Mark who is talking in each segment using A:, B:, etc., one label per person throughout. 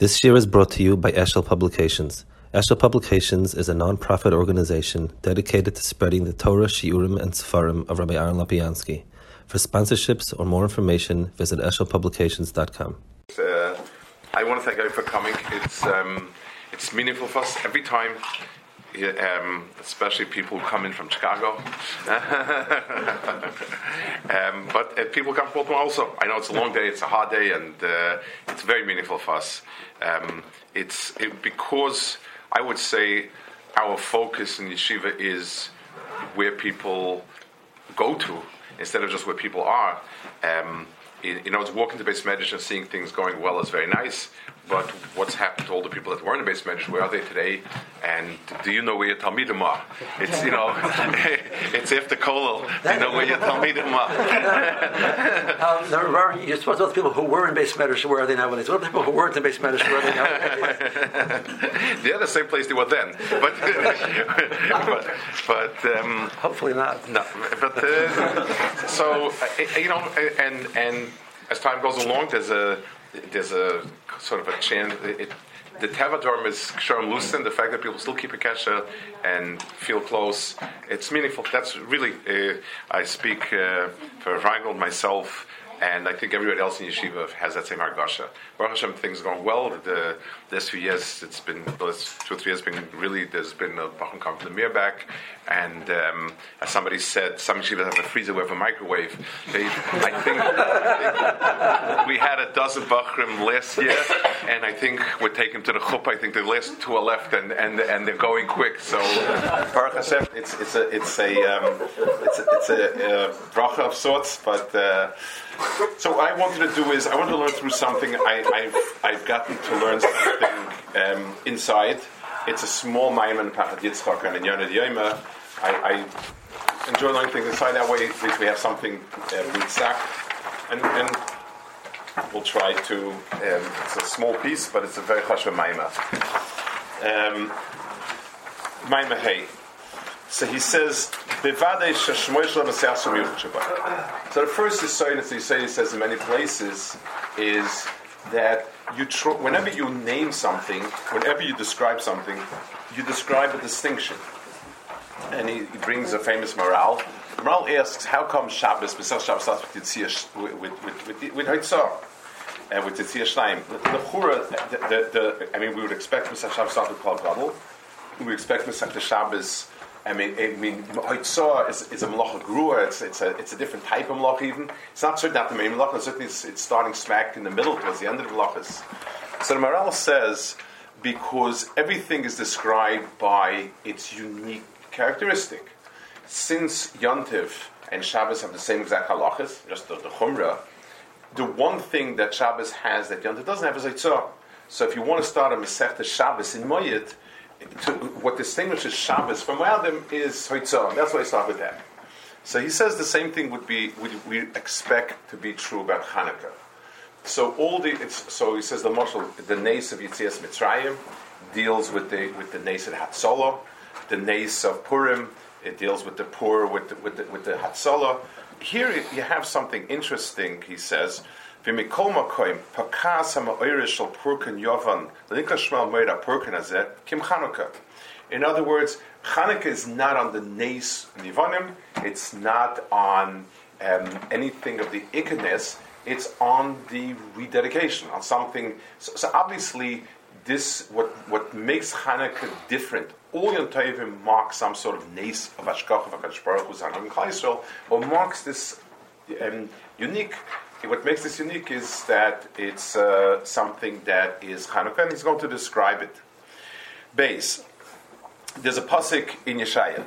A: This year is brought to you by Eshel Publications. Eshel Publications is a non-profit organization dedicated to spreading the Torah, Shiurim, and Sefarim of Rabbi Aaron Lopiansky. For sponsorships or more information, visit eshelpublications.com.
B: Uh, I want to thank you for coming. It's um, it's meaningful for us every time um, especially people who come in from Chicago. um, but uh, people come from Baltimore also. I know it's a long day, it's a hard day, and uh, it's very meaningful for us. Um, it's it, because I would say our focus in yeshiva is where people go to instead of just where people are. You know, it's walking to beis medrash and seeing things going well is very nice. But what's happened to all the people that were in the beis medrash? Where are they today? And do you know where your talmidim are? It's you know, it's after kolel. Do you know where your talmidim are?
C: um, you're supposed to tell the people who were in beis medrash where are they now? What the people who weren't in beis medrash where are they now?
B: They're the same place they were then. But but, but um,
C: hopefully not.
B: No, but uh, so uh, you know, and and as time goes along, there's a there's a sort of a chance. It, the Tevadorm is Sharm Lucin, the fact that people still keep a kesha and feel close, it's meaningful. That's really, uh, I speak uh, for Reingold, myself, and I think everybody else in yeshiva has that same hargasha. Baruch Hashem, things are going well. The last few years, it's been the last two or three years, been really. There's been a bachum come from the mir back, and um, as somebody said, some yeshivas have a freezer, we have a microwave. They, I think, I think we had a dozen bachrim last year, and I think we're taking to the chuppah. I think the last two are left, and, and, and they're going quick. So Baruch Hashem, it's it's a it's a um, it's a, it's a, a bracha of sorts, but. Uh, so what I wanted to do is I want to learn through something I, have I've gotten to learn something um, inside. It's a small Maimon Pachad Yitzchak and Yonah Yoma. I, enjoy learning things inside that way. At least we have something uh, and, and we'll try to. Um, it's a small piece, but it's a very chashuv Maimah. Um, Maimah Hey. So he says, So the first sign that he says in many places is that you tr- whenever you name something, whenever you describe something, you describe a distinction. And he, he brings a famous Maharal. Maharal asks, how come Shabbos, Pesach Shabbos with Yitzhak, with, with, with, with, with? And with Yitzhak Shleim. The, the, the, the, the, I mean, we would expect Pesach Shabbos start with Klal Gadol. We expect Pesach Shabbos I mean, I mean, is, is a malacha grua. It's, it's, a, it's a different type of malacha even. It's not certainly not the main malacha. Certainly it's, it's starting smack in the middle towards the end of the malachas. So the Maharal says, because everything is described by its unique characteristic. Since Yontiv and Shabbos have the same exact halachas, just the, the Chumrah, the one thing that Shabbos has that Yontiv doesn't have is Eitzah. So if you want to start a Masechta Shabbos in Moyed, to, what distinguishes Shabbos from Adam is Hoitzah. That's why I start with that. So he says the same thing would be would we expect to be true about Hanukkah. So all the so he says the marshal the nace of Yitzias Mitzrayim deals with the with the nace of Hatzalah, the nace of Purim it deals with the poor with the, with the, with the Hatzalah. Here you have something interesting. He says ומכל מקום, פקס המאוירה של פורקן יובן, לנקרא שמל מויר הפורקן הזה, kim Chanukah. In other words, Chanukah is not on the Nes Nivanim, it's not on um, anything of the Ikenes, it's on the rededication, on something. So, so, obviously, this what what makes Hanukkah different. All Yom Tovim marks some sort of nes of Ashkach of Hakadosh Baruch Hu's on Yisrael, or marks this um, unique what makes this unique is that it's uh, something that is Hanukkah, and he's going to describe it. Base. There's a pasuk in Yeshaya.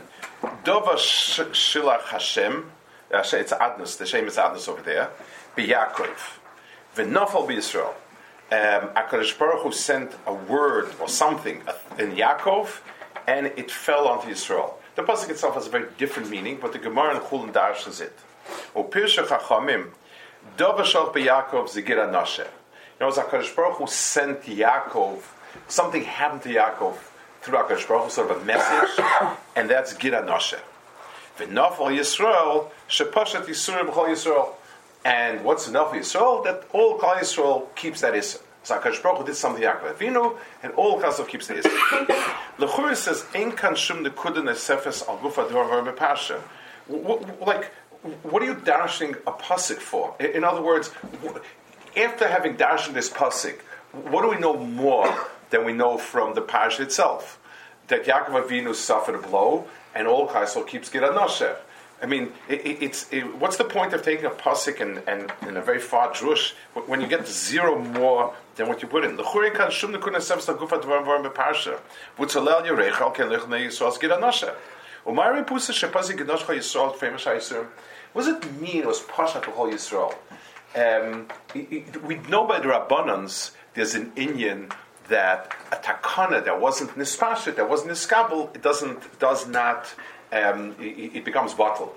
B: Dova shilach Hashem. It's Adnus. The shame is Adnus over there. B'Yakov. V'nofal b'Yisrael. Um, Akadosh Baruch Hu sent a word or something in Yaakov, and it fell onto Yisrael. The pasuk itself has a very different meaning, but the Gemara and Chulin darshans it. O Pirsha Chachamim Dovashov Yaakov Zigira Nashe. You know, Hakadosh Baruch Hu sent Yaakov. Something happened to Yaakov through Hakadosh Baruch sort of a message, and that's Gira Nashe. V'nafal Yisrael shepashat Yisrael b'chol Yisrael. And what's enough Yisrael? That all Klal Yisrael keeps that Issa. So Baruch did something Yaakov Avinu, and all Chazal keeps the Isra. Lechur says, Ein kan shum nekuda nesefes al gufa dvar pasha. Like, what are you dashing a pasuk for? In other words, after having dashed this pasuk, what do we know more than we know from the parsha itself? That Yaakov Avinu suffered a blow, and all Chazal keeps Gid I mean, it, it's it, what's the point of taking a pasuk and, and, and a very far drush when you get zero more than what you put in? What does it mean? It was pasha to whole Yisrael. Um, we know by the Rabbanans there's an Indian that a takana that wasn't nispashit, that wasn't niskabel, it doesn't does not um, it, it, becomes bottle.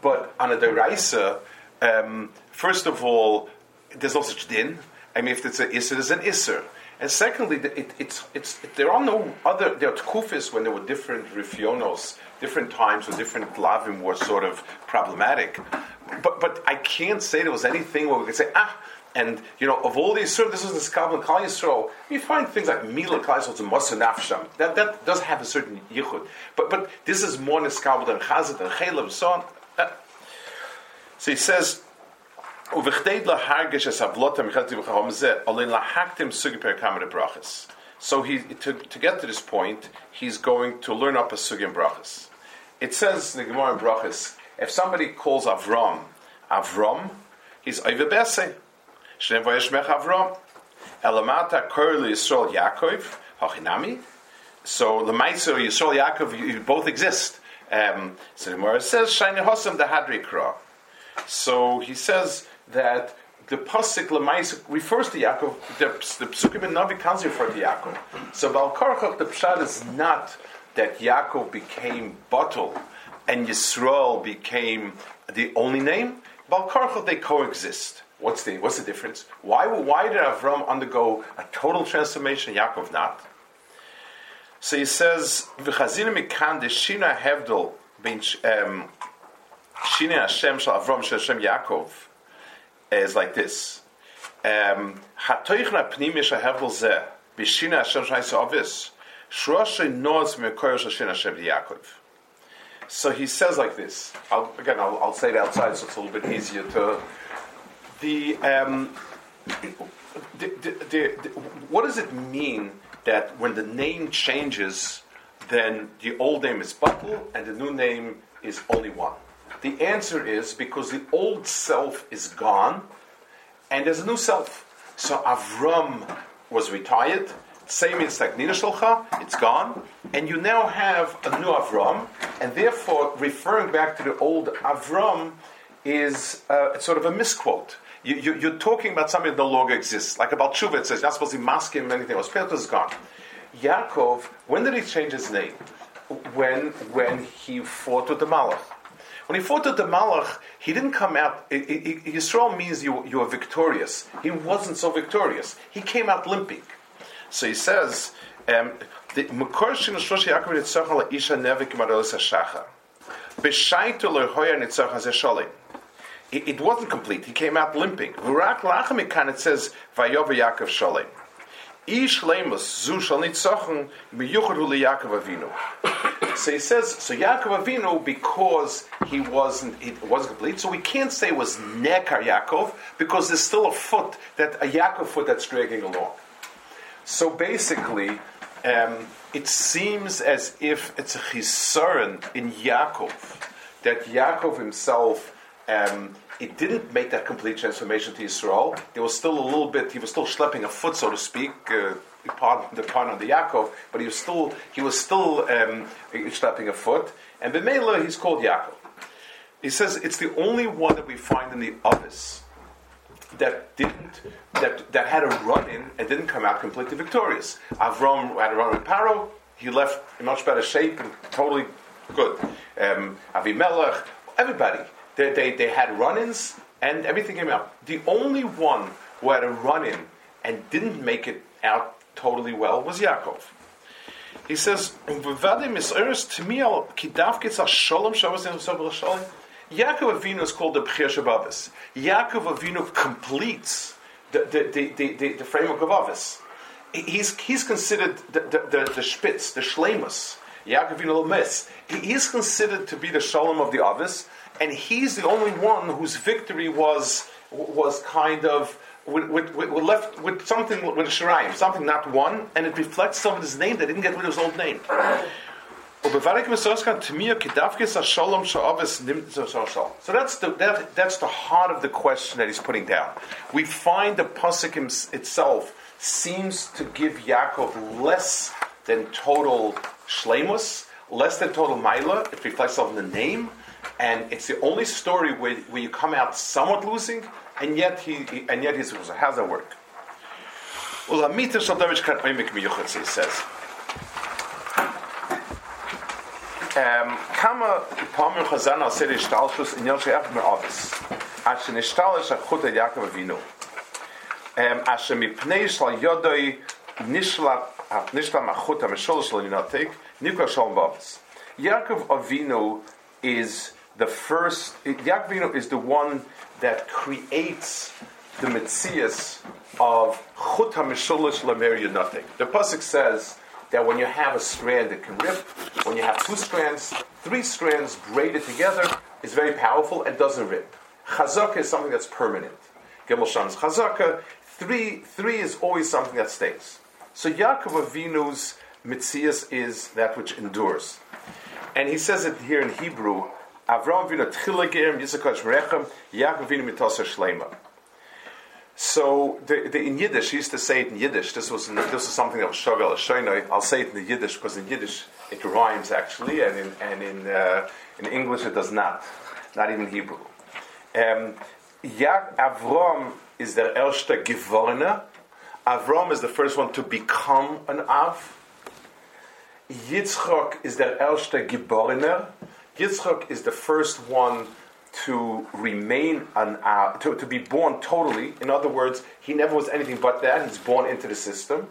B: But on a deraisa, um, first of all, there's no such din. I mean, if it's an isser, it's an isser. And secondly, it, it's, it's, there are no other, there are tkufis when there were different rifionos, different times when different lavim were sort of problematic. But, but I can't say there was anything where we could say, ah, and you know, of all these, this is the Skabal and Kal. You find things like Mila Kal Yisrael and Mosa Nafsham. That that does have a certain yichud, but but this is more Niskabel than Chazit and Chaylev so on. Uh, so he says. So he to, to get to this point, he's going to learn up a sugim brachas. It says in the Gemara in brachas, if somebody calls Avram, Avram, he's Ivebese. Shnei Vayishmech Avram. Elamata Korli Yisrael Yaakov, Hachinami. So the Meiser Yisrael Yaakov, you, both exist. Um, so the Gemara says, Shani Hosam the Hadri So he says that the pasuk lemais refers to Yaakov. The, the psukim in Navi Kanzi refer to Yaakov. So Balkarchach the pshat is not that Yaakov became bottle and Yisrael became the only name. Balkarchach they coexist. What's the what's the difference? Why why did Avram undergo a total transformation? Yaakov not. So he says, "V'chazina mikan shina hevdol ben um, shina Hashem shel Avram shel Hashem Yaakov is like this. Um, Hatoichna pnimish hevdol zeh b'shina Hashem shel Avis shrosh noz mekoyer shel shina Hashem Yaakov." So he says like this. I'll, again, I'll, I'll say it outside, so it's a little bit easier to the, um, the, the, the, what does it mean that when the name changes, then the old name is Batul and the new name is only one? The answer is because the old self is gone and there's a new self. So Avram was retired. Same in Stagnina Shalcha, it's gone. And you now have a new Avram, and therefore referring back to the old Avram is uh, sort of a misquote. You, are talking about something that no longer exists. Like about Tshuva, it says, you're not supposed to mask him anything else. Peter is gone. Yaakov, when did he change his name? When, when he fought with the Malach. When he fought with the Malach, he didn't come out. Yisrael means you, you are victorious. He wasn't so victorious. He came out limping. So he says, um, it, wasn't complete. He came out limping. It says Vayova Yaakov Shalem. Ish lemus zu Avinu. So he says, so Yaakov Avinu, because he wasn't, it wasn't complete, so we can't say it was Nekar Yaakov, because there's still a foot, that a Yaakov foot that's dragging along. So basically, um, it seems as if it's a chisaron in Yaakov, that Yaakov himself um, it didn't make that complete transformation to Israel. There was still a little bit. He was still schlepping a foot, so to speak. Uh, the pun on the Yaakov, but he was still he was still um, schlepping a foot. And B'meila, he's called Yaakov. He says it's the only one that we find in the others that didn't that that had a run in and didn't come out completely victorious. Avram had a run with Paro. He left in much better shape and totally good. Um, Avimelech, everybody. They, they, they had run ins and everything came out. The only one who had a run in and didn't make it out totally well was Yaakov. He says, Yaakov Avinu is called the B'chir Shabbos. Yaakov Avinu completes the, the, the, the, the, framework of office. He's, he's considered the, the, the, the spitz, the shlemus, Yaakov Lemes. He's considered to be the shalom of the office, and he's the only one whose victory was was kind of with, with, with, left with something with a shirayim, something not one, and it reflects some of his name. They didn't get rid of his old name. So that's the that, that's the heart of the question that he's putting down. We find the pasuk itself seems to give Yaakov less than total shlemus, less than total maila. It reflects on the name, and it's the only story where, where you come out somewhat losing, and yet he, he and yet he's Musa. How's that work? Well, Amita Shaldavish Krat Oimik Miyuchitz, he says. ähm kam a paar mal gesehen als der Stahlschuss in Josche auf mir office als eine stahlische gute Jakob Vino ähm als mir pneis nishla hat nishla ma gute mit soll soll in atek nikol is the first, Yaakov is the one that creates the Metzias of Chut HaMisholish Lamer nothing. The Pasuk says that when you have a strand that can rip, when you have two strands, three strands braided together, is very powerful and doesn't rip. Chazaka is something that's permanent. Gimel Shams Chazaka, three, three is always something that stays. So Yaakov Avinu's Mitzias is that which endures. And he says it here in Hebrew, Avram Avinu Tchilagerim Yisakach Merechem, Yaakov. So the, the, in Yiddish, he used to say it in Yiddish. This was this was something that was Shogal. I'll say it in the Yiddish because in Yiddish it rhymes actually, and in and in uh, in English it does not, not even Hebrew. Um, Avram is the erste Gevorne. Avram is the first one to become an Av. Yitzchok is the erste Geborene. Yitzchok is the first one to remain an uh, to, to be born totally. In other words, he never was anything but that. He's born into the system.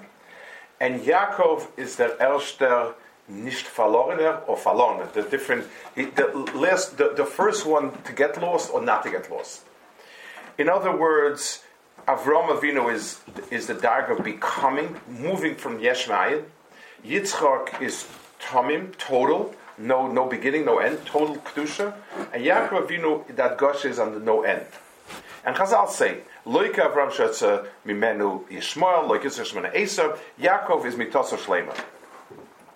B: And Yaakov is the erster nicht verlorener or verlorener. The different, the last, the, the first one to get lost or not to get lost. In other words, Avram Avinu is is the dark of becoming, moving from Yeshmael. Yitzchak is Tomim, total no no beginning, no end, total kedusha. And Yaakov Avinu, that gush is on the no end. And Chazal say, Loika Avram Shetza Mimenu Yishmael, Loika Yishmael Esav, Yaakov is mitosa shlema.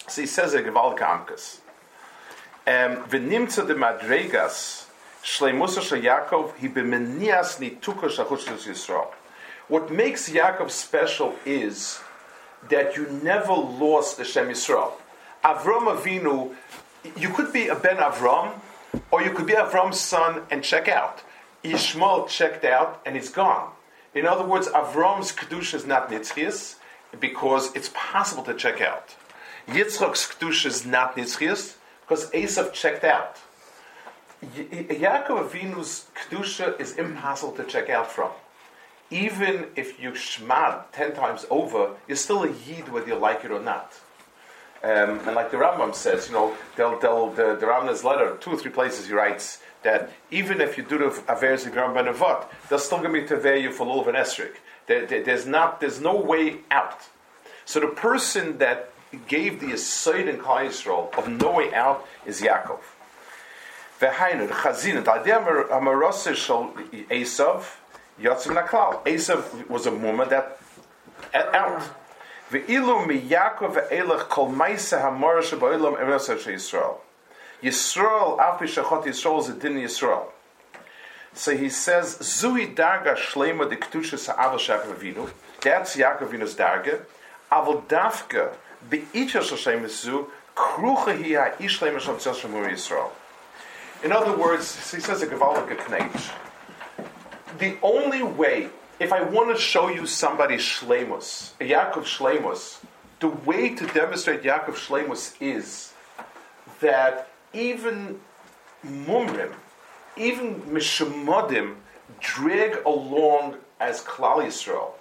B: So he says a Gevalka Amkas. V'nimtza de madregas shleimusa shel Yaakov he b'menias nituka shachush Yisrael. What makes Yaakov special is that you never lost the Shem Yisrael. Avram Avinu you could be a Ben Avram, or you could be Avram's son and check out. Ishmael checked out and he's gone. In other words, Avram's kedusha is not nitzchias because it's possible to check out. Yitzchak's kedusha is not nitzchias because Esav checked out. Yaakov Avinu's kedusha is impossible to check out from. Even if you shmad ten times over, you're still a yid whether you like it or not. Um, and like the Rambam says, you know, they'll, they'll, the, the Rambam's letter, two or three places he writes that even if you do the Averes Gram Benavot, they'll still give me Teveyu for Lulav and Esrik. There, there, there's, not, there's no way out. So the person that gave the Yisoid in Klal of no way out is Yaakov. V'hainu, the Chazin, the Adem Amaroseh Shal Esav, Yotzim Naklal. Esav was a woman that out. Ve'ilu mi Yaakov ve'elech kol ma'isa hamor sheba'olam emes Yisrael. Yisrael, afi shachot Yisrael is a din Yisrael. So he says, Zui darga shlema de kedusha sa'avel. That's Yaakov Avinu's darga. Aval dafka be'icha shashem zu krucha hi ha'ish shlema shal tzil Yisrael. In other words, he says a gevaldik knech. The only way if I want to show you somebody Shlemus, Yaakov Shlemus, the way to demonstrate Yaakov Shlemus is that even Mumrim, even Mishemodim, drag along as Klal Yisrael,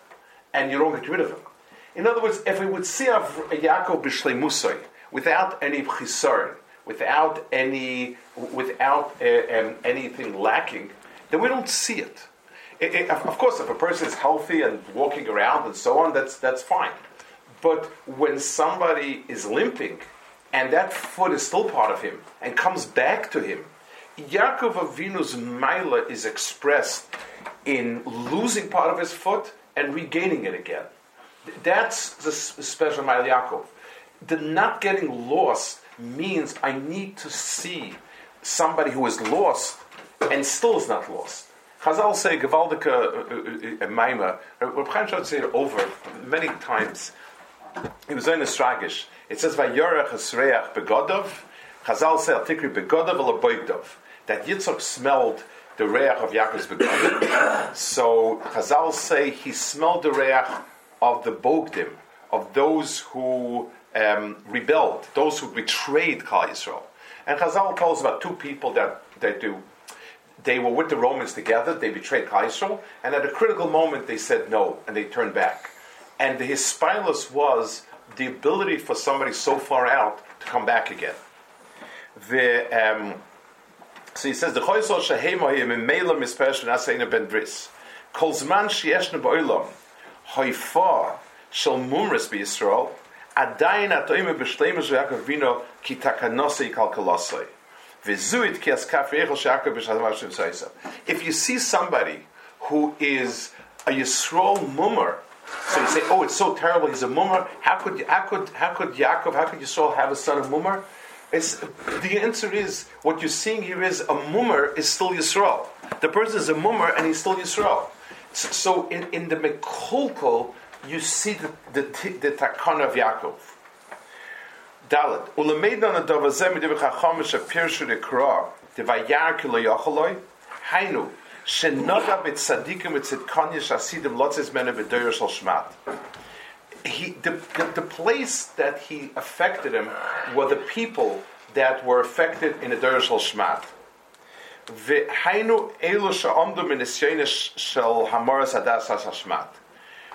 B: and you don't get rid of them. In other words, if we would see a Yaakov B'Shleimusay, without any chisaron, without any, without uh, um, anything lacking, then we don't see it. It, it, of course, if a person is healthy and walking around and so on, that's, that's fine. But when somebody is limping and that foot is still part of him and comes back to him, Yaakov Avinu's Maila is expressed in losing part of his foot and regaining it again. That's the special Maila Yaakov. The not getting lost means I need to see somebody who is lost and still is not lost. Chazal say gewaldige uh, uh, uh, maima. Reb Chaim Shad say it over many times. It was in Estragish. It says Vayorach Esreach begodov. Chazal say Atikri begodov or That Yitzchak smelled the reach of Yaakov's begodov. so Chazal say he smelled the reach of the bogdim, of those who um, rebelled, those who betrayed Klal Yisrael. And Chazal tells about two people that they do they were with the Romans together, they betrayed Kaisel, and at a critical moment they said no, and they turned back. And the hispilus was the ability for somebody so far out to come back again. The, um, so he says, the Choisol Shahema in Mela Mispesh Naseina Ben Bris. Kol Zman Shieshna Boilam, Hoifa Shal Mumris Be Yisrael, Adayin Atoime B'Shleimus Yaakov Vino Ki Takanosei Kalkalosei. If you see somebody who is a Yisroel mummer, so you say, "Oh, it's so terrible. He's a mummer. How could how could how could Yaakov? How could Yisrael have a son of mummer?" It's, the answer is what you're seeing here is a mummer is still Yisrael. The person is a mummer and he's still Yisrael. So, in, in the Mekulkul, you see the, the, the, the takana of Yaakov. Yacholoi hainu asidim lotzes shmat. He, the, the, the place that he affected him were the people that were affected in the Shal Shmat. Shel hadas ha-shmat.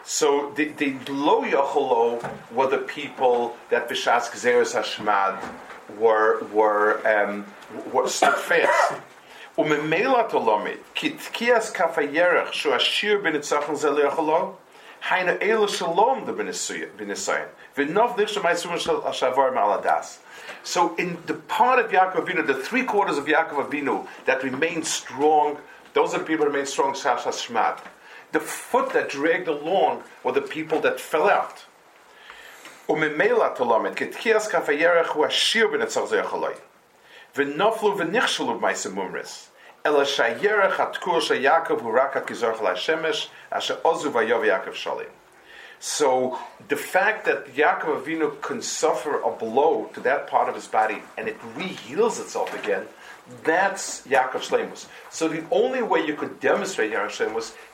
B: So the, the lo yacholo were the people that b'shas gzeres hashmad were were um, were stood fast. Umemela tolomi kitkias kafayerach shu ashir b'nitzachan zel yacholo hayna elu shalom the b'nisayin v'nov dich shemaisum shavar maladas. So in the part of Yaakov Avinu, the three quarters of Yaakov Avinu that remain strong, those are people that remain strong, Shash Hashmad the foot that dragged along were the people that fell out. וממילא תולמת, כתקיעס כף הירח הוא עשיר בנצח זה יכולי. ונופלו ונכשלו במעשה מומרס. אלא שהירח התקוע של יעקב הוא רק הכזרח להשמש, אשר עוזו ויוב יעקב שלים. So the fact that Yaakov Avinu can suffer a blow to that part of his body and it reheals itself again, that's Yaakov Shlemus. So the only way you could demonstrate Yaakov Shlemus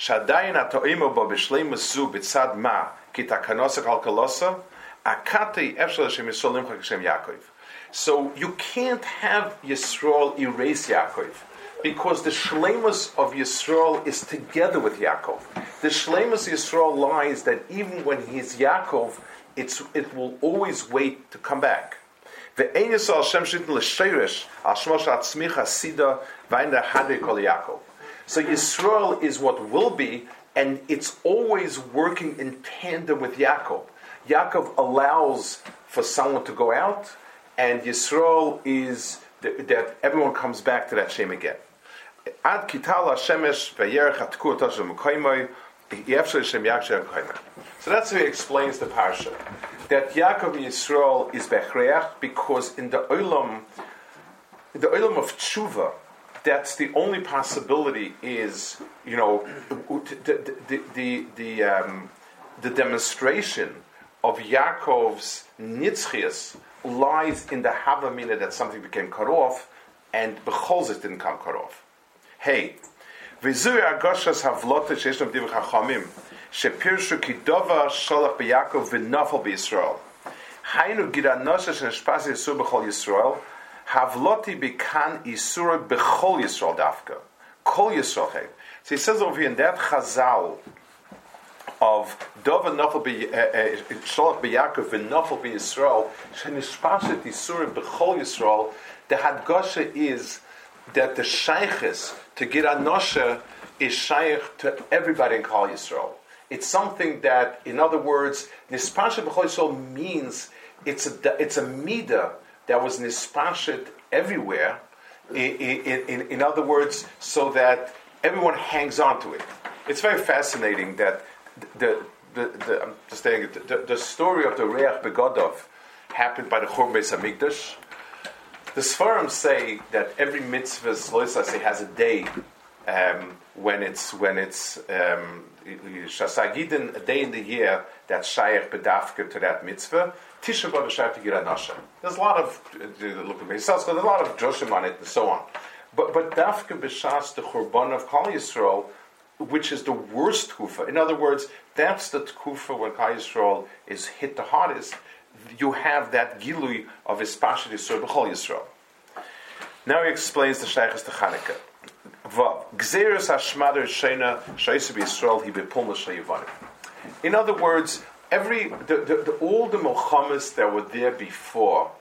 B: שעדיין הטועים בו בשלימוס זו בצד מה, כי תקנוסך על קלוסו, הקטי אפשר לשם ישראל נמחק כשם יעקב. So you can't have Yisrael erase Yaakov because the shlemus of Yisrael is together with Yaakov. The shlemus of Yisrael lies that even when he's Yaakov, it's, it will always wait to come back. The Yisrael Hashem shitten l'sheirish al shmosh atzmicha sida v'ayin hadri kol Yaakov. so Yisrael is what will be, and it's always working in tandem with Yaakov. Yaakov allows for someone to go out, and Yisrael is th- that everyone comes back to that shame again. Ad kitala shemesh so that's how he explains the parsha. That Yaakov Yisrael is Bechreach because in the Olam, the Olam of Tshuva, that's the only possibility is, you know, the, the, the, the, um, the demonstration of Yaakov's nitzchias lies in the Havamina that something became cut off and Becholzit didn't come cut off. Hey, V'zui agoshas havlote sheishnom div chachamim shepirshu kidova sholach b'Yakov v'nafel b'Yisrael. Hainu gira nosha sheneshpasi yisur b'chol Yisrael, havloti b'kan yisur bechol Yisrael dafka. Kol Yisrael. So he says over here in that chazal of Dov and Nafel eh, eh, Sholach b'Yakov and Nafel b'Yisrael shenishpaset Yisur b'chol Yisrael. The hadgasha is that the shaykhis to get anosha is shaykh to everybody in Kol Yisrael. It's something that, in other words, nispashet b'chol Yisrael means it's a it's a midah that was nispashet everywhere. In, in, in, other words, so that everyone hangs on to it. It's very fascinating that the the, the, I'm just saying the, the, story of the Reach Begodov happened by the Churban Beis. The Sfarim say that every mitzvah say has a day um, when it's when it's um, a day in the year that's Shaykh Bedafka to that mitzvah. Tisha B'av Shaykh Nasha. There's a lot of look at me, there's a lot of Joshim on it and so on. But but Dafka B'Shas the Churban of Kol Yisrael which is the worst kufa. In other words, that's the kufa when Klal Yisrael is hit the hardest. You have that gilui of Ispashit Yisrael b'chol Yisrael. Now he explains the Sheikhs to Chanukah. Gzeres hashmader sheina sheisu b'Yisrael hi b'pulna In other words, every the, the, the, all the Mohammeds that were there before,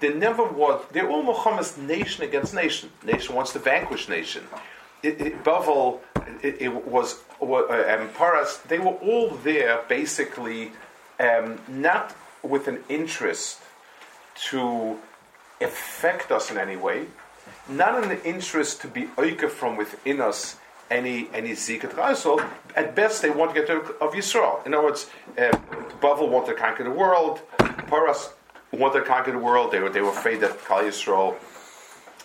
B: there never was. They're all Mohammeds nation against nation. Nation wants to vanquish nation it, it, it, it was, uh, um, Paras, they were all there basically um, not with an interest to affect us in any way, not an interest to be oike from within us any any zikat Rasul. At best, they want to get rid of Yisrael. In other words, uh, Bavel wanted to conquer the world. Paras wanted to conquer the world. They were they were afraid that Kal Yisrael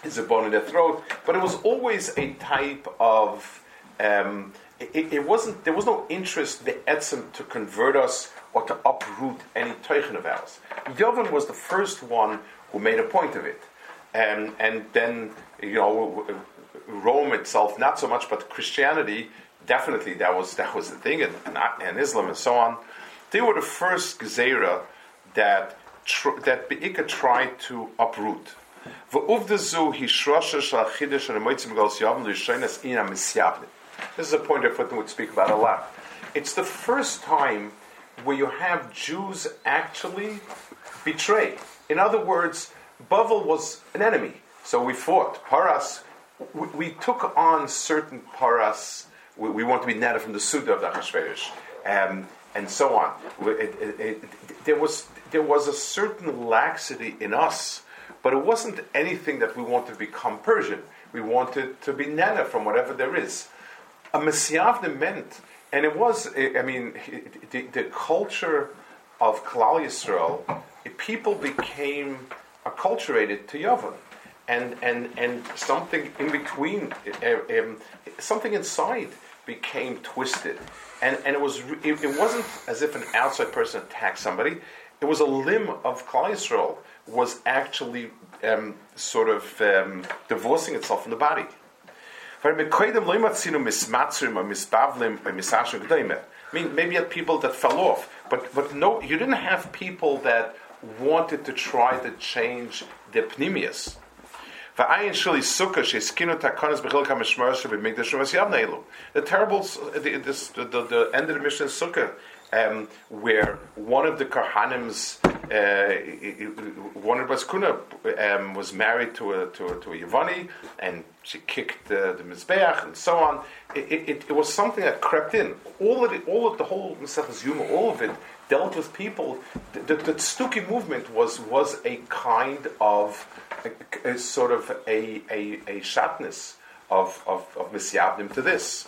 B: is a bone in their throat. But it was always a type of. Um, it, it, wasn't. There was no interest the etzem to convert us or to uproot any teichen of ours. Yovan was the first one who made a point of it, and and then you know Rome itself not so much, but Christianity definitely that was that was the thing, and, and Islam and so on. They were the first gezerah that tr- that Be'ika tried to uproot. This is a point I thought would speak about a lot. It's the first time where you have Jews actually betray. In other words, Bavel was an enemy, so we fought. Paras, we, we took on certain paras. We, we, want to be netted from the Suda of the Achashverosh, um, and so on. It, it, it, there was there was a certain laxity in us but it wasn't anything that we wanted to become Persian. We wanted to be Nana from whatever there is. A Messiavna meant, and it was, I mean, the, the culture of Klal Yisrael, people became acculturated to Yavon. And, and, and something in between, um, something inside became twisted. And, and it, was, it, it wasn't as if an outside person attacked somebody, it was a limb of Yisrael was actually um, sort of um, divorcing itself from the body. I mean, maybe had people that fell off, but, but no, you didn't have people that wanted to try to change the terrible, the, this, the, the, the end of the mission is Sukkah, um, where one of the Karhanim's uh, one of Baskuna um, was married to a, to a, to a and she kicked the, the Mizbeach and so on. It, it, it, was something that crept in. All of all of the whole Maseches Yuma, all of it dealt with people. The, the, the Stuki movement was was a kind of a, a sort of a a, a shatness of of, of to this.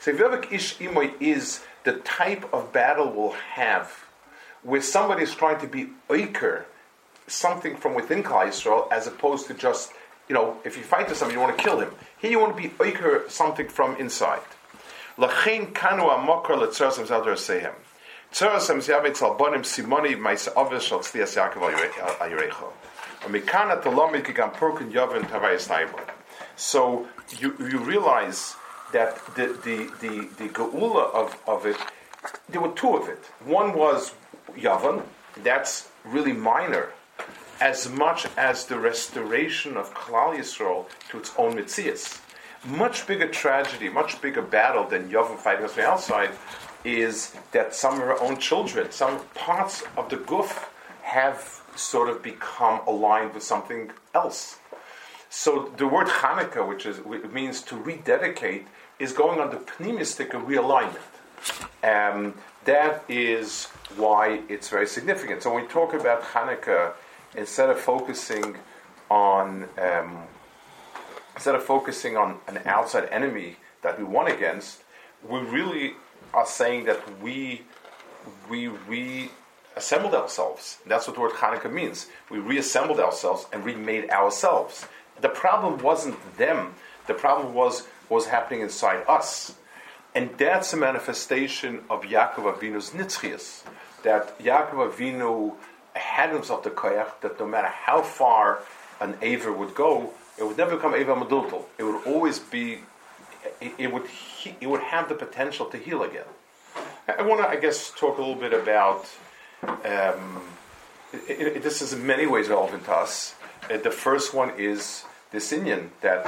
B: So Vivek Ish Imoy is the type of battle we'll have where somebody is trying to be oiker, something from within Klal Yisrael, as opposed to just, you know, if you fight with somebody, you want to kill him. Here you want to be oiker, something from inside. Sehem. Tzorasem zyavetz al bonim simoni tzlias tavayis taibo. So you, you realize that the, the, the, the geula of, of it, there were two of it. One was Yavan, that's really minor, as much as the restoration of Klal Yisrael to its own mitzias. Much bigger tragedy, much bigger battle than Yavan fighting us from the outside is that some of our own children, some parts of the guf have sort of become aligned with something else. So the word Hanukkah, which is means to rededicate, is going on the pneumistic realignment. Um, that is why it's very significant. So when we talk about Hanukkah, instead of focusing on um, instead of focusing on an outside enemy that we won against, we really are saying that we we reassembled ourselves. That's what the word Hanukkah means. We reassembled ourselves and remade ourselves. The problem wasn't them. The problem was what was happening inside us. And that's a manifestation of Yaakov Avinu's nitzchias. That Yaakov Avinu had himself the koyach that no matter how far an Aver would go, it would never become Ava Madultal. It would always be, it, it would, it would have the potential to heal again. I want to, I guess, talk a little bit about. Um, it, it, this is in many ways relevant to us. Uh, the first one is this Indian that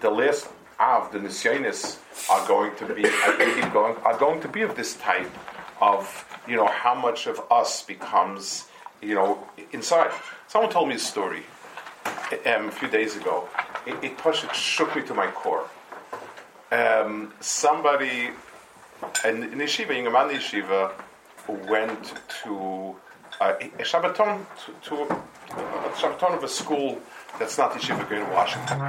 B: the last of the Nisyonis are going to be are going, are going to be of this type of you know how much of us becomes you know inside. Someone told me a story um, a few days ago. It, it, it shook me to my core. Um, somebody and in yeshiva, Yingaman yeshiva, went to uh, a Shabbaton to, to a Shabbaton of a school that's not the yeshiva in Washington.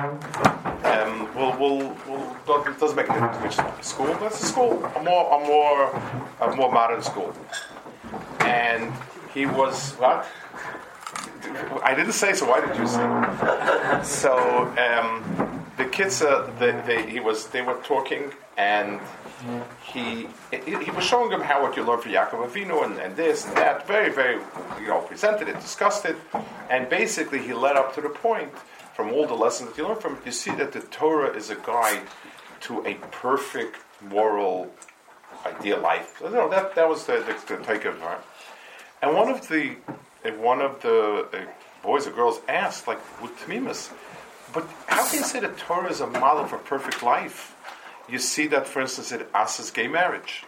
B: Um, we'll, we'll, we'll, it doesn't make a difference which school, but it's a school, a more, a more, a more modern school. And he was what? I didn't say so. Why did you say? So um, the kids, uh, they, they, he was, they were talking, and he he was showing them how what you learn from Yaakov Avinu and, and this and that. Very, very, you know, presented it, discussed it, and basically he led up to the point from all the lessons that you learn from it. You see that the Torah is a guide to a perfect moral ideal life. You know, that that was the the, the take of it. And one of the one of the uh, boys or girls asked, like with Tamimus, but how can you say that Torah is a model for perfect life? You see that, for instance, in Asa's gay marriage.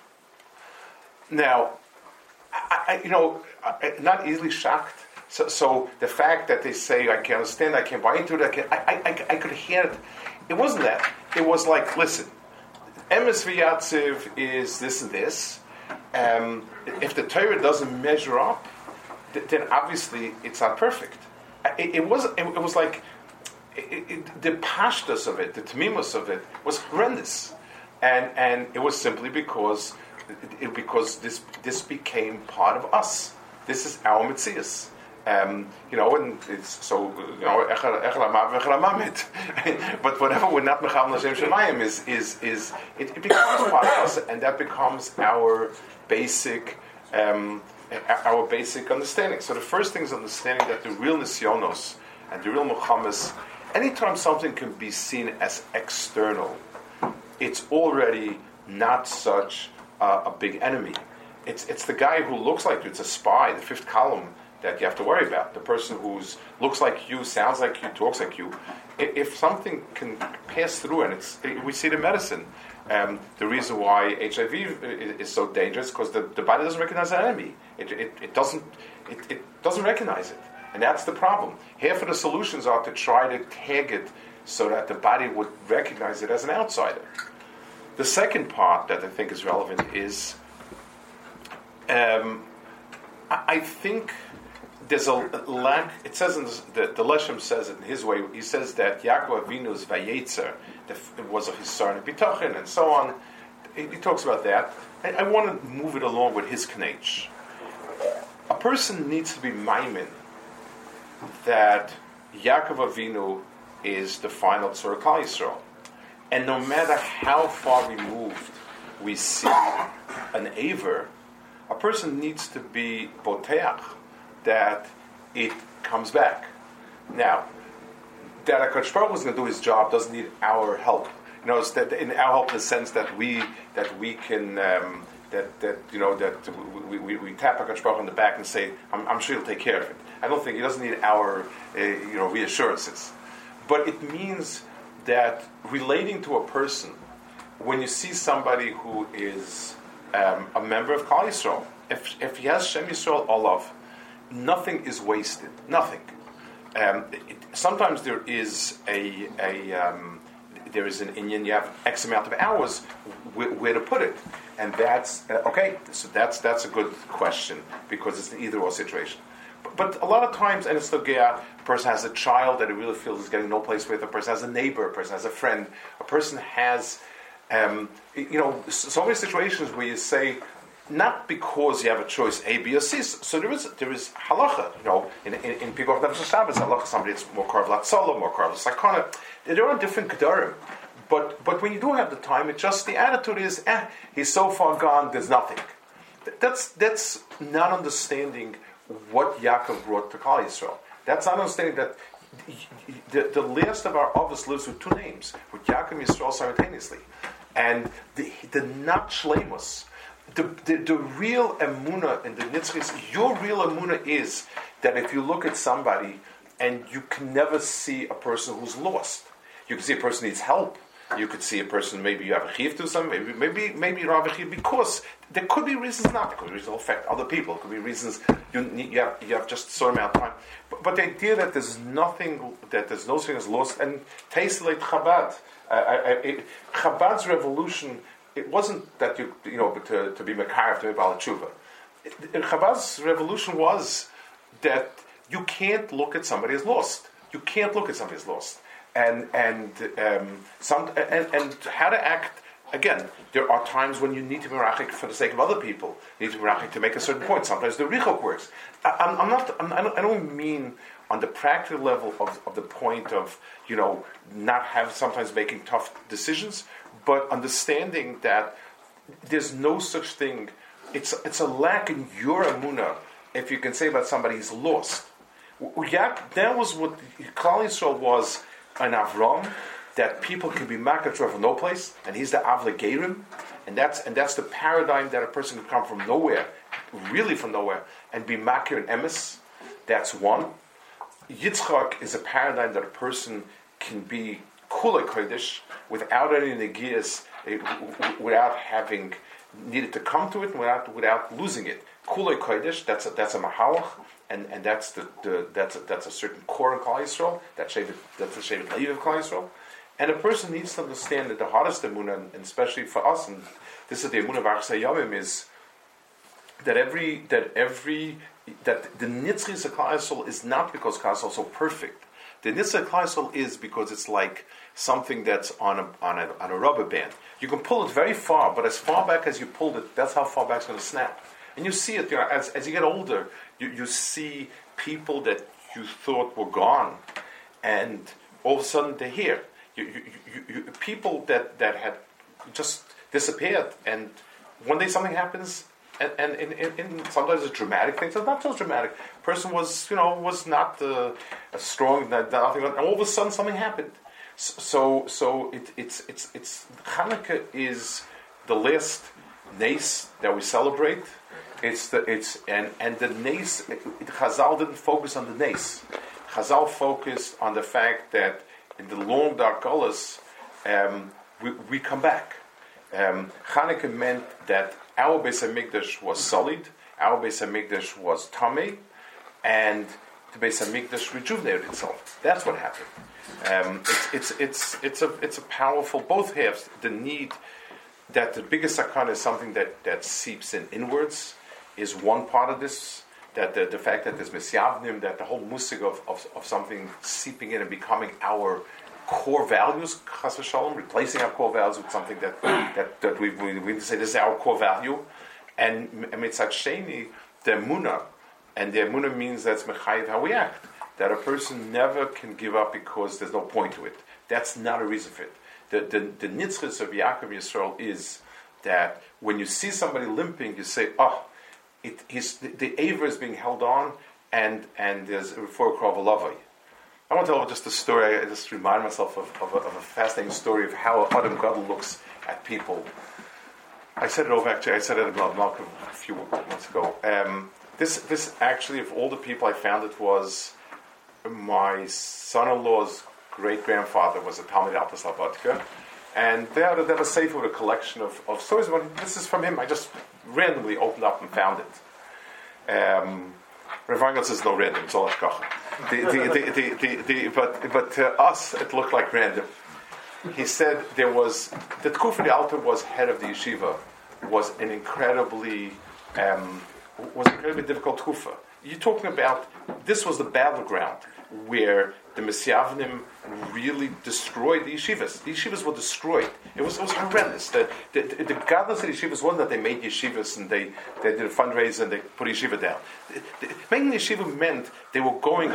B: Now, I, you know, I, not easily shocked. So, so, the fact that they say I can understand, I can buy into it, I, can, I, I, I could hear it. It wasn't that. It was like, listen, Emes V'yatziv is this and this. Um, if the Torah doesn't measure up, then obviously it's not perfect. It, it was. It, it was like it, the pashtas of it, the tamimus of it, was horrendous, and and it was simply because it, because this this became part of us. This is our mitzias. Um, you know, and it's so you know, but whatever we're not mecham l'shem shemayim is is is it, it, becomes part of us, and that becomes our basic. Um, our basic understanding. So the first thing is understanding that the real nisyonos and the real muhammas anytime something can be seen as external, it's already not such a big enemy. It's, it's the guy who looks like you, it's a spy, the fifth column that you have to worry about. The person who looks like you, sounds like you, talks like you. If something can pass through, and it's, we see the medicine. Um, the reason why HIV is so dangerous because the, the body doesn't recognize an enemy. It, it, it doesn't it, it doesn't recognize it. And that's the problem. Half of the solutions are to try to tag it so that the body would recognize it as an outsider. The second part that I think is relevant is um, I think there's a lack. It says in the, the Leshem says it in his way. He says that Yaakov Avinu's vayetzer was a hisarn bitachin and so on. He, talks about that. I, I, want to move it along with his knech. A person needs to be maimin that Yaakov Avinu is the final Tzur Yisrael. And no matter how far removed we see an Aver, a person needs to be boteach that it comes back. Now, that HaKadosh is going to do his job doesn't need our help. You know, that in our help in the sense that we that we can um, that that you know that we, we, we tap HaKadosh Baruch on the back and say, I'm, I'm, sure he'll take care of it." I don't think he doesn't need our uh, you know reassurances, but it means that relating to a person when you see somebody who is um, a member of Klal Yisrael, if, if he has Shem Yisrael Olav, nothing is wasted. Nothing. Um, it, sometimes there is a, a um, there is an Indian. You have X amount of hours where to put it, and that's uh, okay. So that's that's a good question because it's an either or situation. But, but a lot of times, and it's the a person has a child that he really feels is getting no place with. A person has a neighbor. A person has a friend. A person has um, you know, so many situations where you say, not because you have a choice A, B, or C. So there is there is halacha. You know, in in, in Pikuach Nefesh Shabbos, halacha somebody it's more karv latzala, more karv sakana. There are different kedarim. But but when you do have the time, it's just the attitude is, eh, he's so far gone. There's nothing. That's that's not understanding what Yaakov brought to Klal Yisrael. That's not understanding that the, the last of our office lives with two names, with Yaakov and Yisrael simultaneously. And the, the not shlemus, the, the, the, real emuna in the nitzchis, your real emuna is that if you look at somebody and you can never see a person who's lost, you can see a person needs help. You could see a person, maybe you have a chiv to some, maybe maybe maybe you have a chiv because there could be reasons not. There could be reasons affect other people. Could be reasons you you have you have just a certain amount of time. But, but the idea that there's nothing that there's no thing is lost and taste like Chabad. I, I, it, Chabad's revolution, it wasn't that you, you know, to, to be Makarev, to be Baal Tshuva. Chabad's revolution was that you can't look at somebody as lost. You can't look at somebody as lost. And, and, um, some, and, and how to act again, there are times when you need to be rachik for the sake of other people. You need to be rachik to make a certain point. Sometimes the richok works. I, am not. I'm, I, don't, I don't mean on the practical level of, of the point of you know not have sometimes making tough decisions, but understanding that there's no such thing. It's it's a lack in your emuna if you can say about somebody he's lost. That was what Klal Yisrael was an Avram that people can be makar from no place, and he's the avlegerim, and that's and that's the paradigm that a person can come from nowhere, really from nowhere, and be makir and emes. That's one. Yitzchak is a paradigm that a person can be kula kodesh without any negias, eh, without having needed to come to it, without without losing it. Kula kodesh. That's a, that's a mahalach and, and that's the, the that's a, that's a certain core in Klal Yisrael. That's Shevet, that's the Shevet Levi of Klal Yisrael. And a person needs to understand that the hardest emunah, and especially for us, and this is the emunah of Yomim, is that every that every that the nitzchis of Klal is not because Klal is so perfect. The nitzchis of is because it's like something that's on a, on a on a rubber band. You can pull it very far, but as far back as you pulled it, that's how far back it's going to snap. And you see it you know, as, as you get older. You, you see people that you thought were gone, and all of a sudden they're here you, you, people that, that had just disappeared, and one day something happens, and, and in, in sometimes it's dramatic things. It's not so dramatic. Person was, you know, was not uh, strong, nothing, and all of a sudden something happened. So, so it, it's it's it's Hanukkah is the last nace that we celebrate. It's the it's and and the nace. Chazal didn't focus on the nace. Chazal focused on the fact that in the long dark colors, um, we, we, come back. Um, Hanukkah meant that our Beis Hamikdash was solid, our Beis Hamikdash was tummy, and the Beis Hamikdash rejuvenated itself. That's what happened. Um, it's, it's, it's, it's, a, it's a powerful, both halves, the need that the biggest sakana is something that, that seeps in inwards, is one part of this that the, the fact that there's misyavnim, that the whole musig of, of, of, something seeping in and becoming our core values, chas v'shalom, replacing our core values with something that that, that we, we, we say this is our core value, and mitzat sheni, the emuna, and the emuna means that's mechayiv how we act. That a person never can give up because there's no point to it. That's not a reason for it. The the, the of Yaakov Yisrael is that when you see somebody limping, you say, oh it, the, the Aver is being held on, and, and there's a refer Kravalavai. I want to tell just a story. I just remind myself of, of, a, of a fascinating story of how Adam Gadol looks at people. I said it over actually. I said it about Malcolm a few months ago. Um, this, this actually, of all the people I found, it was my son-in-law's great grandfather was a Talmud Alta Slobodka, and they had, they had a safe with a collection of, of stories. This is from him. I just randomly opened up and found it. Um, Rav Weingart says no random, it's all hashgacha. The, the, the, but but to us, it looked like random. He said there was the Tkufa the Alter was head of the yeshiva was an incredibly um, was incredibly difficult Tkufa. You're talking about this was the battleground where the misyavnim really destroyed the yeshivas. The yeshivas were destroyed. It was, it was horrendous. The, the, the, the godless yeshivas wasn't that they made yeshivas and they, they did a fundraiser and they put yeshiva down. The, the, making the yeshiva meant they were going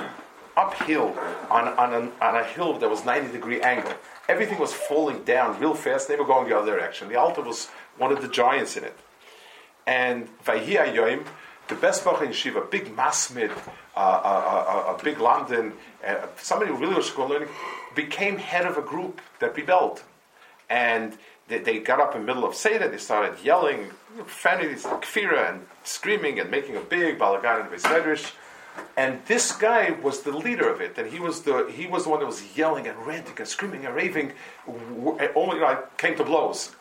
B: uphill on, on, a, on a hill that was 90 degree angle. Everything was falling down real fast. They were going the other direction. The Alter was one of the giants in it. And Vayhi Ayoim, the best Bach in Shiva, big Masmid, uh, uh, uh, a big lamdan, uh, somebody who really was learning, became head of a group that rebelled. And they, they got up in the middle of Seder, they started yelling, profanities, kfira, and screaming and making a big balagan in Beis And this guy was the leader of it, and he was the he was the one that was yelling and ranting and screaming and raving. Only like came to blows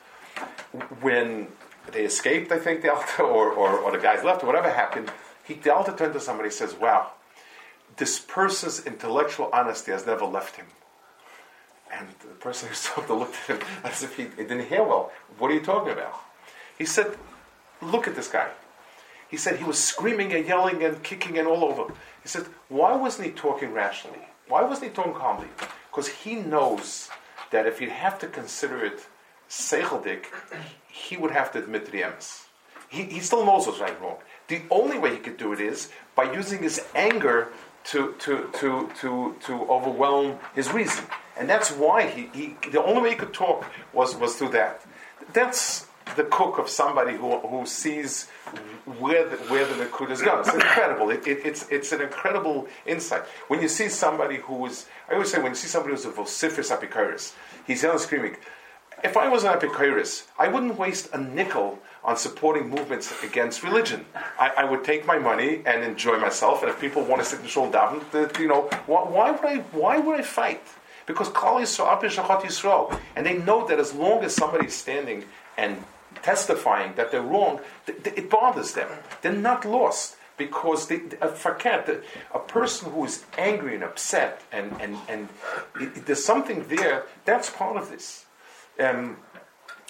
B: when they escaped, I think, the or, or, or the guys left, or whatever happened, he, the Alta turned to somebody and says, Wow, this person's intellectual honesty has never left him. And the person who spoke looked at him as if he, he didn't hear well. What are you talking about? He said, Look at this guy. He said he was screaming and yelling and kicking and all over. He said, Why wasn't he talking rationally? Why wasn't he talking calmly? Because he knows that if you have to consider it Seicheldik, he would have to admit to the emes. He, he still knows what's right and wrong. The only way he could do it is by using his anger to, to, to, to, to overwhelm his reason. And that's why he, he the only way he could talk was, was through that. That's the cook of somebody who, who sees where the, where the Nakud is going. It's incredible. It, it, it's, it's an incredible insight. When you see somebody who is, I always say, when you see somebody who's a vociferous apikoris, he's yelling screaming, if I was an apikoris, I wouldn't waste a nickel on supporting movements against religion. I, I, would take my money and enjoy myself. And if people want to sit in shul daven, you know, why, why, would I? Why would I fight? Because Klal Yisrael, Shachat Yisrael, and they know that as long as somebody is standing and testifying that they're wrong, th- th- it bothers them. They're not lost because they, a uh, fakat, a person who is angry and upset, and and and it, there's something there. That's part of this um,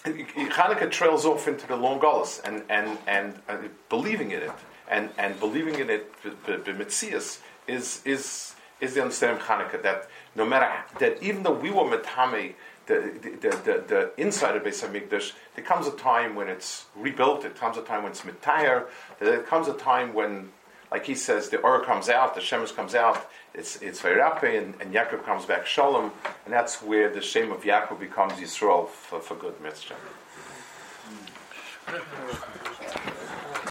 B: Hanukkah trails off into the long Golas and, and, and uh, believing in it and, and believing in it b'mitzias is, is, is the understanding of Hanukkah that no matter that even though we were metame the, the, the, the, inside of Beis Hamikdash, there comes a time when it's rebuilt. There comes a time when it's mitayr. There comes a time when like he says, the Or comes out, the Shemesh comes out, it's it's Vayrape, and, and Yaakov comes back Shalom, and that's where the shame of Yaakov becomes Yisrael for, for good mitzvah. Hmm.